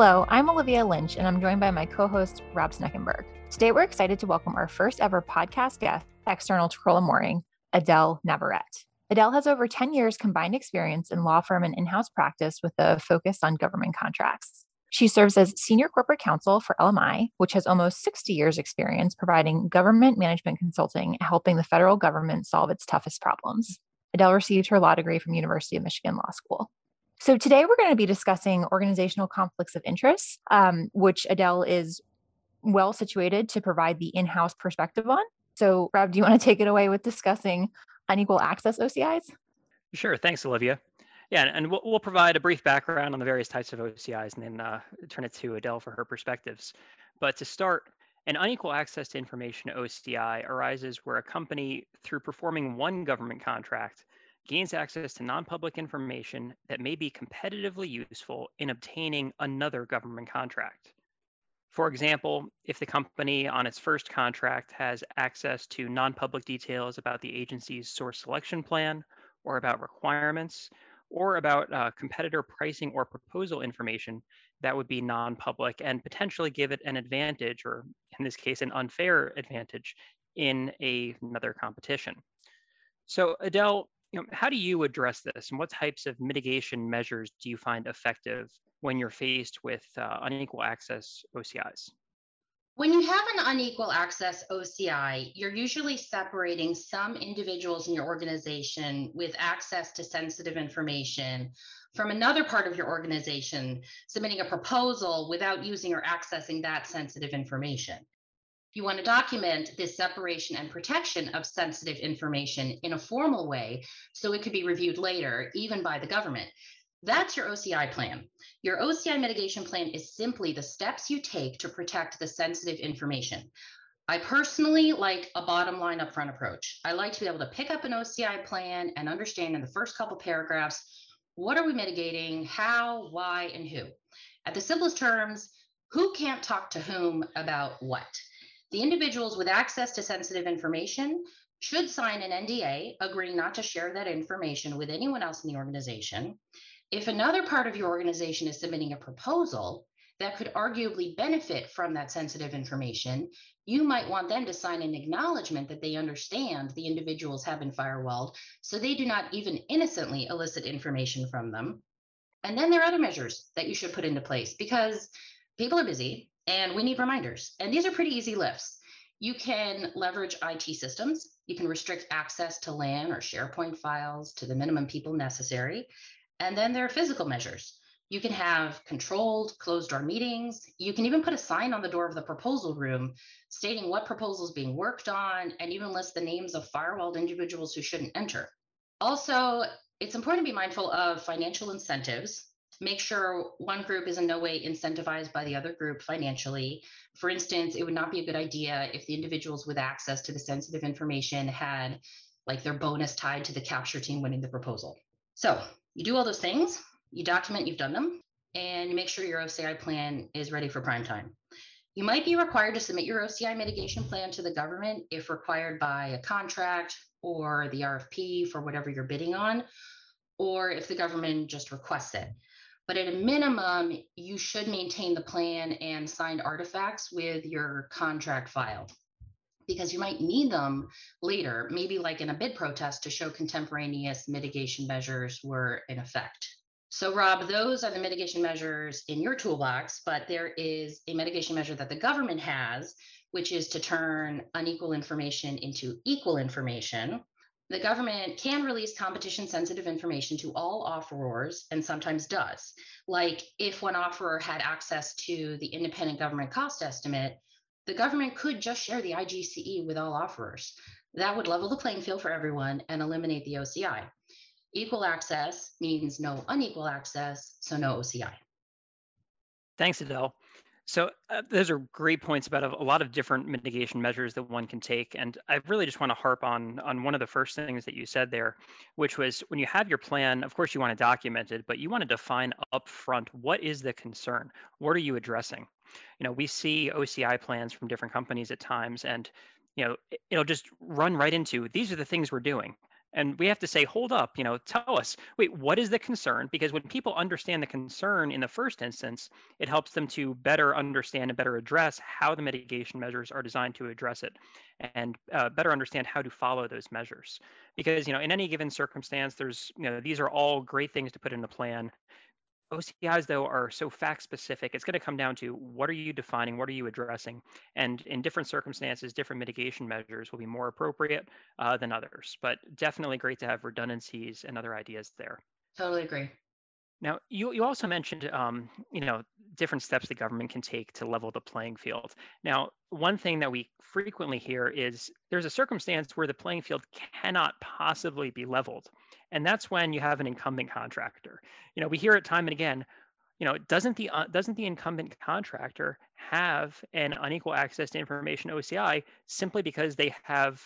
Hello, I'm Olivia Lynch, and I'm joined by my co host, Rob Sneckenberg. Today, we're excited to welcome our first ever podcast guest, external to Crowell & Moring, Adele Navarrete. Adele has over 10 years combined experience in law firm and in house practice with a focus on government contracts. She serves as senior corporate counsel for LMI, which has almost 60 years' experience providing government management consulting, helping the federal government solve its toughest problems. Adele received her law degree from University of Michigan Law School. So today we're going to be discussing organizational conflicts of interest, um, which Adele is well situated to provide the in-house perspective on. So, Rob, do you want to take it away with discussing unequal access OCIs? Sure. Thanks, Olivia. Yeah, and we'll, we'll provide a brief background on the various types of OCIs and then uh, turn it to Adele for her perspectives. But to start, an unequal access to information OCI arises where a company, through performing one government contract, gains access to non public information that may be competitively useful in obtaining another government contract. For example, if the company on its first contract has access to non public details about the agency's source selection plan or about requirements or about uh, competitor pricing or proposal information, that would be non public and potentially give it an advantage, or in this case, an unfair advantage in a, another competition. So, Adele, you know, how do you address this and what types of mitigation measures do you find effective when you're faced with uh, unequal access OCIs? When you have an unequal access OCI, you're usually separating some individuals in your organization with access to sensitive information from another part of your organization submitting a proposal without using or accessing that sensitive information. You want to document this separation and protection of sensitive information in a formal way so it could be reviewed later, even by the government. That's your OCI plan. Your OCI mitigation plan is simply the steps you take to protect the sensitive information. I personally like a bottom line upfront approach. I like to be able to pick up an OCI plan and understand in the first couple paragraphs what are we mitigating, how, why, and who. At the simplest terms, who can't talk to whom about what? The individuals with access to sensitive information should sign an NDA agreeing not to share that information with anyone else in the organization. If another part of your organization is submitting a proposal that could arguably benefit from that sensitive information, you might want them to sign an acknowledgement that they understand the individuals have been firewalled, so they do not even innocently elicit information from them. And then there are other measures that you should put into place because people are busy and we need reminders. And these are pretty easy lifts. You can leverage IT systems. You can restrict access to LAN or SharePoint files to the minimum people necessary. And then there are physical measures. You can have controlled closed door meetings. You can even put a sign on the door of the proposal room stating what proposal is being worked on and even list the names of firewalled individuals who shouldn't enter. Also, it's important to be mindful of financial incentives. Make sure one group is in no way incentivized by the other group financially. For instance, it would not be a good idea if the individuals with access to the sensitive information had like their bonus tied to the capture team winning the proposal. So you do all those things, you document you've done them, and you make sure your OCI plan is ready for prime time. You might be required to submit your OCI mitigation plan to the government if required by a contract or the RFP for whatever you're bidding on, or if the government just requests it. But at a minimum, you should maintain the plan and signed artifacts with your contract file because you might need them later, maybe like in a bid protest to show contemporaneous mitigation measures were in effect. So, Rob, those are the mitigation measures in your toolbox, but there is a mitigation measure that the government has, which is to turn unequal information into equal information. The government can release competition sensitive information to all offerors and sometimes does. Like if one offeror had access to the independent government cost estimate, the government could just share the IGCE with all offerors. That would level the playing field for everyone and eliminate the OCI. Equal access means no unequal access, so no OCI. Thanks, Adele. So uh, those are great points about a, a, lot of different mitigation measures that one can take, and I really just want to harp on on one of the first things that you said there, which was when you have your plan. Of course, you want to document it, but you want to define upfront what is the concern. What are you addressing? You know, we see OCI plans from different companies at times, and you know it'll just run right into these are the things we're doing and we have to say hold up you know tell us wait what is the concern? Because when people understand the concern in the first instance it helps them to better understand and better address how the mitigation measures are designed to address it and uh, better understand how to follow those measures. Because you know in any given circumstance there's you know these are all great things to put in the plan OCIs, though, are so fact specific. It's going to come down to what are you defining? What are you addressing? And in different circumstances, different mitigation measures will be more appropriate uh, than others. But definitely great to have redundancies and other ideas there. Totally agree. Now, you, you also mentioned, um, you know, different steps the government can take to level the playing field. Now, one thing that we frequently hear is there's a circumstance where the playing field cannot possibly be leveled, and that's when you have an incumbent contractor. You know, we hear it time and again. You know, doesn't the uh, doesn't the incumbent contractor have an unequal access to information OCI simply because they have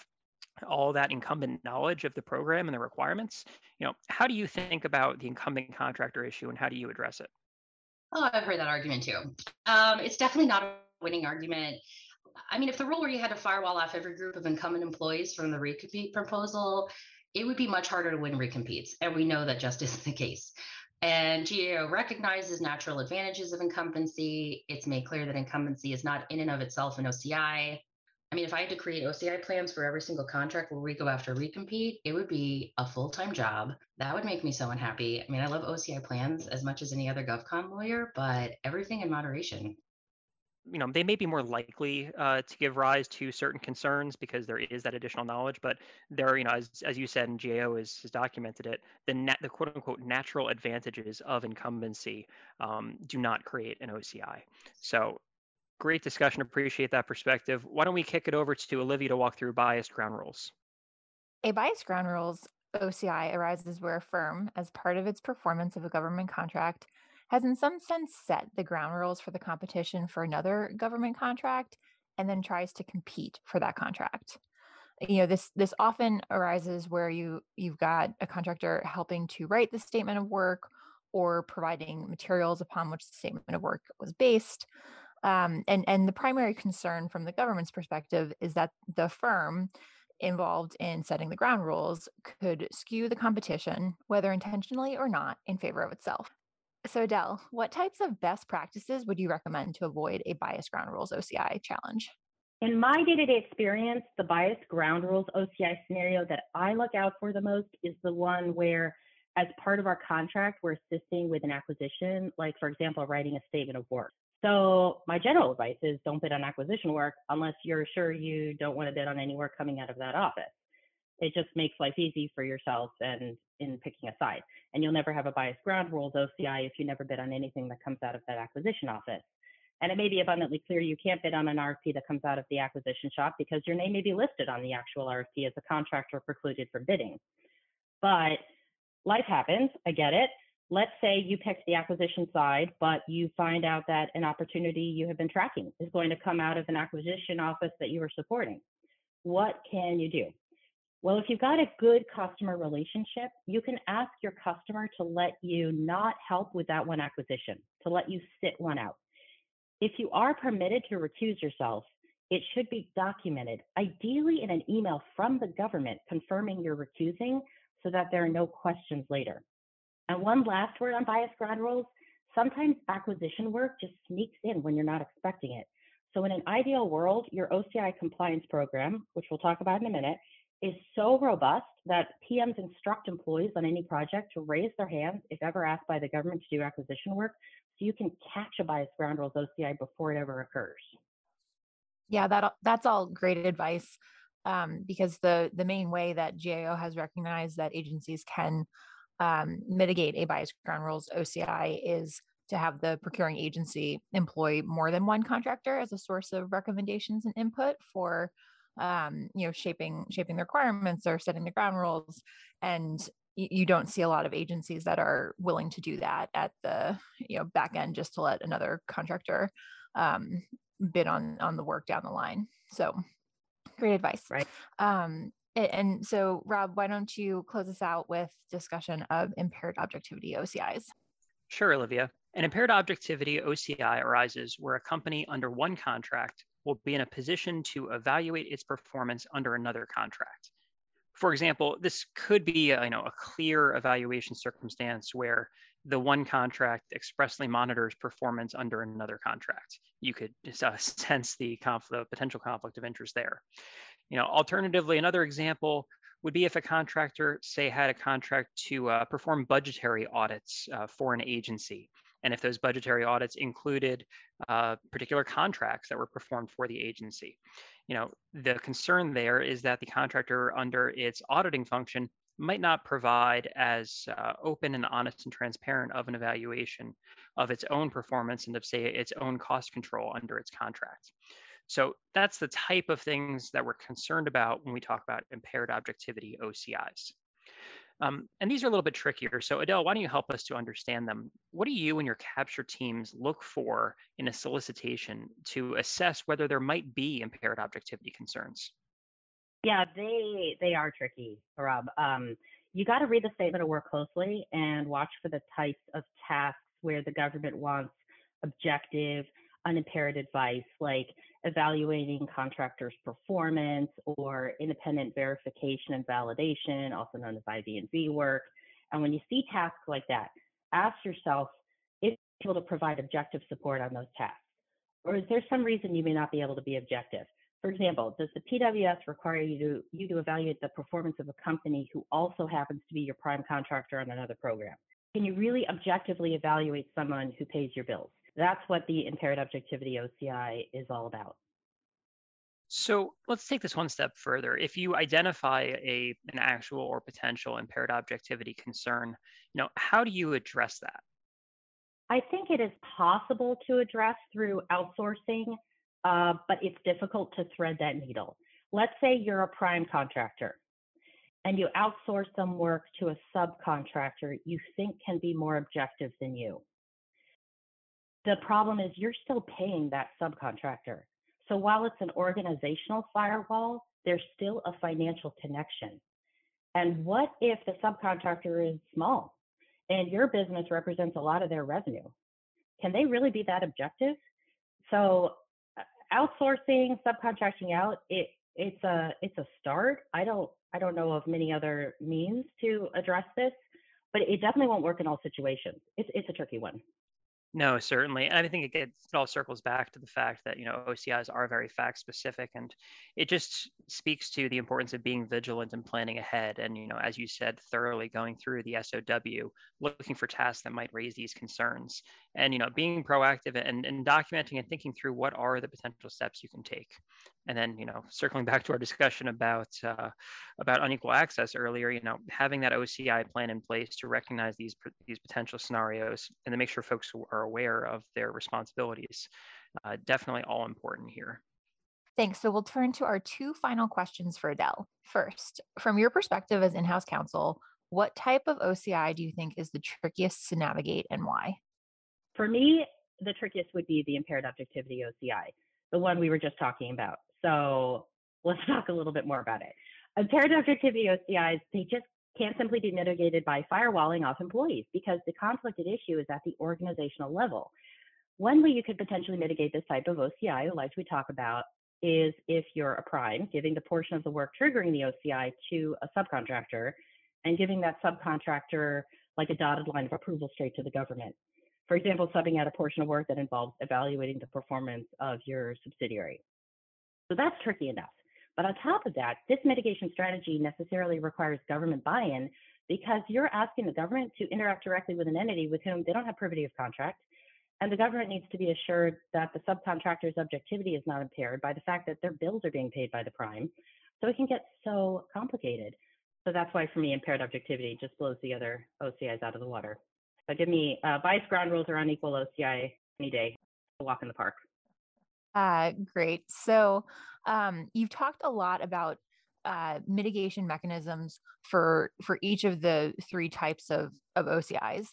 all that incumbent knowledge of the program and the requirements? You know how do you think about the incumbent contractor issue and how do you address it? Oh i've heard that argument too. Um, it's definitely not a winning argument. I mean if the rule were you had to firewall off every group of incumbent employees from the recompete proposal it would be much harder to win recompetes and we know that just isn't the case. And GAO recognizes natural advantages of incumbency. It's made clear that incumbency is not in and of itself an OCI. I mean, if I had to create OCI plans for every single contract where we go after recompete, it would be a full time job. That would make me so unhappy. I mean, I love OCI plans as much as any other GovCon lawyer, but everything in moderation. You know, they may be more likely uh, to give rise to certain concerns because there is that additional knowledge. But there, are, you know, as, as you said, and GAO has, has documented it, the nat, the quote unquote natural advantages of incumbency um, do not create an OCI. So Great discussion. Appreciate that perspective. Why don't we kick it over to Olivia to walk through biased ground rules? A biased ground rules OCI arises where a firm, as part of its performance of a government contract, has in some sense set the ground rules for the competition for another government contract and then tries to compete for that contract. You know, this this often arises where you you've got a contractor helping to write the statement of work or providing materials upon which the statement of work was based. Um, and and the primary concern from the government's perspective is that the firm involved in setting the ground rules could skew the competition, whether intentionally or not, in favor of itself. So, Adele, what types of best practices would you recommend to avoid a biased ground rules OCI challenge? In my day to day experience, the biased ground rules OCI scenario that I look out for the most is the one where, as part of our contract, we're assisting with an acquisition, like, for example, writing a statement of work. So my general advice is don't bid on acquisition work unless you're sure you don't want to bid on any work coming out of that office. It just makes life easy for yourself and in picking a side. And you'll never have a biased ground rules OCI if you never bid on anything that comes out of that acquisition office. And it may be abundantly clear you can't bid on an RFP that comes out of the acquisition shop because your name may be listed on the actual RFP as a contractor precluded from bidding. But life happens, I get it let's say you picked the acquisition side, but you find out that an opportunity you have been tracking is going to come out of an acquisition office that you are supporting. What can you do? Well, if you've got a good customer relationship, you can ask your customer to let you not help with that one acquisition, to let you sit one out. If you are permitted to recuse yourself, it should be documented, ideally in an email from the government confirming you're recusing so that there are no questions later. And one last word on bias ground rules. Sometimes acquisition work just sneaks in when you're not expecting it. So in an ideal world, your OCI compliance program, which we'll talk about in a minute, is so robust that PMs instruct employees on any project to raise their hands if ever asked by the government to do acquisition work, so you can catch a bias ground rules OCI before it ever occurs. Yeah, that that's all great advice. Um, because the the main way that GAO has recognized that agencies can um, mitigate a bias ground rules OCI is to have the procuring agency employ more than one contractor as a source of recommendations and input for um, you know shaping shaping the requirements or setting the ground rules. And you don't see a lot of agencies that are willing to do that at the you know back end just to let another contractor um, bid on on the work down the line. So great advice. Right. Um, and so, Rob, why don't you close us out with discussion of impaired objectivity OCIs? Sure, Olivia. An impaired objectivity OCI arises where a company under one contract will be in a position to evaluate its performance under another contract. for example, this could be a, you know a clear evaluation circumstance where the one contract expressly monitors performance under another contract. You could uh, sense the, the potential conflict of interest there. You know, alternatively, another example would be if a contractor, say, had a contract to uh, perform budgetary audits uh, for an agency, and if those budgetary audits included uh, particular contracts that were performed for the agency. You know, the concern there is that the contractor, under its auditing function, might not provide as uh, open and honest and transparent of an evaluation of its own performance and of say its own cost control under its contract. So that's the type of things that we're concerned about when we talk about impaired objectivity OCIs. Um, and these are a little bit trickier. So Adele, why don't you help us to understand them? What do you and your capture teams look for in a solicitation to assess whether there might be impaired objectivity concerns? Yeah, they they are tricky, Rob. Um, you got to read the statement of work closely and watch for the types of tasks where the government wants objective, unimpaired advice, like evaluating contractors' performance or independent verification and validation, also known as IV&V work. And when you see tasks like that, ask yourself if you're able to provide objective support on those tasks. Or is there some reason you may not be able to be objective? For example, does the PWS require you to, you to evaluate the performance of a company who also happens to be your prime contractor on another program? Can you really objectively evaluate someone who pays your bills? That's what the impaired objectivity OCI is all about. So let's take this one step further. If you identify a an actual or potential impaired objectivity concern, you know, how do you address that? I think it is possible to address through outsourcing uh, but it's difficult to thread that needle. Let's say you're a prime contractor and you outsource some work to a subcontractor you think can be more objective than you. The problem is you're still paying that subcontractor. So while it's an organizational firewall, there's still a financial connection. And what if the subcontractor is small and your business represents a lot of their revenue? Can they really be that objective? So uh, outsourcing, subcontracting out, it it's a it's a start. I don't I don't know of many other means to address this, but it definitely won't work in all situations. It's it's a tricky one. No, certainly. And I think it, gets, it all circles back to the fact that, you know, OCIs are very fact specific and it just speaks to the importance of being vigilant and planning ahead. And, you know, as you said, thoroughly going through the SOW, looking for tasks that might raise these concerns and, you know, being proactive and, and documenting and thinking through what are the potential steps you can take. And then, you know, circling back to our discussion about uh, about unequal access earlier, you know, having that OCI plan in place to recognize these these potential scenarios and to make sure folks are aware of their responsibilities, uh, definitely all important here. Thanks. So we'll turn to our two final questions for Adele. First, from your perspective as in-house counsel, what type of OCI do you think is the trickiest to navigate and why? For me, the trickiest would be the impaired objectivity OCI, the one we were just talking about. So let's talk a little bit more about it. Impaired objectivity OCIs, they just can't simply be mitigated by firewalling off employees because the conflict at issue is at the organizational level. One way you could potentially mitigate this type of OCI, like we talk about, is if you're a prime, giving the portion of the work triggering the OCI to a subcontractor and giving that subcontractor like a dotted line of approval straight to the government. For example, subbing out a portion of work that involves evaluating the performance of your subsidiary. So that's tricky enough. But on top of that, this mitigation strategy necessarily requires government buy in because you're asking the government to interact directly with an entity with whom they don't have privity of contract. And the government needs to be assured that the subcontractor's objectivity is not impaired by the fact that their bills are being paid by the prime. So it can get so complicated. So that's why, for me, impaired objectivity just blows the other OCIs out of the water. But give me uh, bias ground rules are unequal OCI any day. A walk in the park. Uh, great. So um, you've talked a lot about uh, mitigation mechanisms for for each of the three types of of OCIs.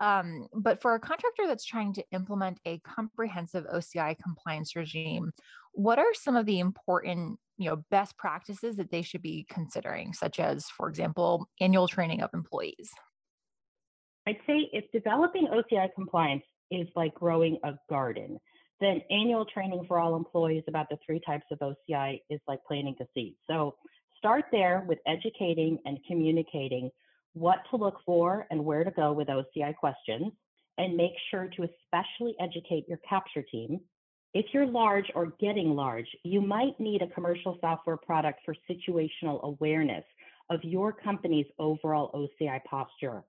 Um, but for a contractor that's trying to implement a comprehensive OCI compliance regime, what are some of the important you know best practices that they should be considering, such as, for example, annual training of employees? I'd say if developing OCI compliance is like growing a garden, then annual training for all employees about the three types of OCI is like planting the seeds. So start there with educating and communicating what to look for and where to go with OCI questions, and make sure to especially educate your capture team. If you're large or getting large, you might need a commercial software product for situational awareness of your company's overall OCI posture.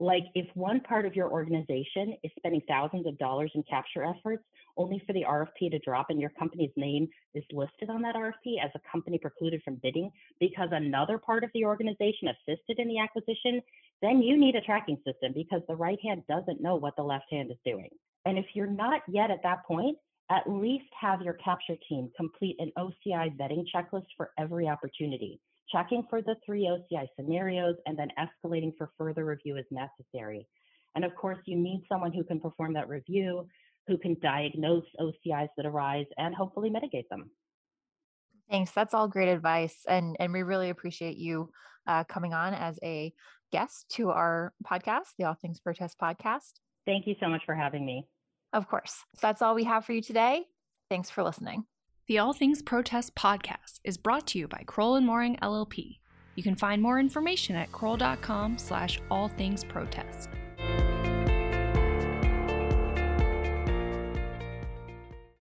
Like if one part of your organization is spending thousands of dollars in capture efforts only for the RFP to drop and your company's name is listed on that RFP as a company precluded from bidding because another part of the organization assisted in the acquisition, then you need a tracking system because the right hand doesn't know what the left hand is doing. And if you're not yet at that point, at least have your capture team complete an OCI vetting checklist for every opportunity checking for the three OCI scenarios, and then escalating for further review as necessary. And of course, you need someone who can perform that review, who can diagnose OCIs that arise, and hopefully mitigate them. Thanks. That's all great advice. And, and we really appreciate you uh, coming on as a guest to our podcast, the All Things Protest podcast. Thank you so much for having me. Of course. So that's all we have for you today. Thanks for listening. The All Things Protest podcast is brought to you by Crowell and Moring LLP. You can find more information at crowell.com slash all things protest.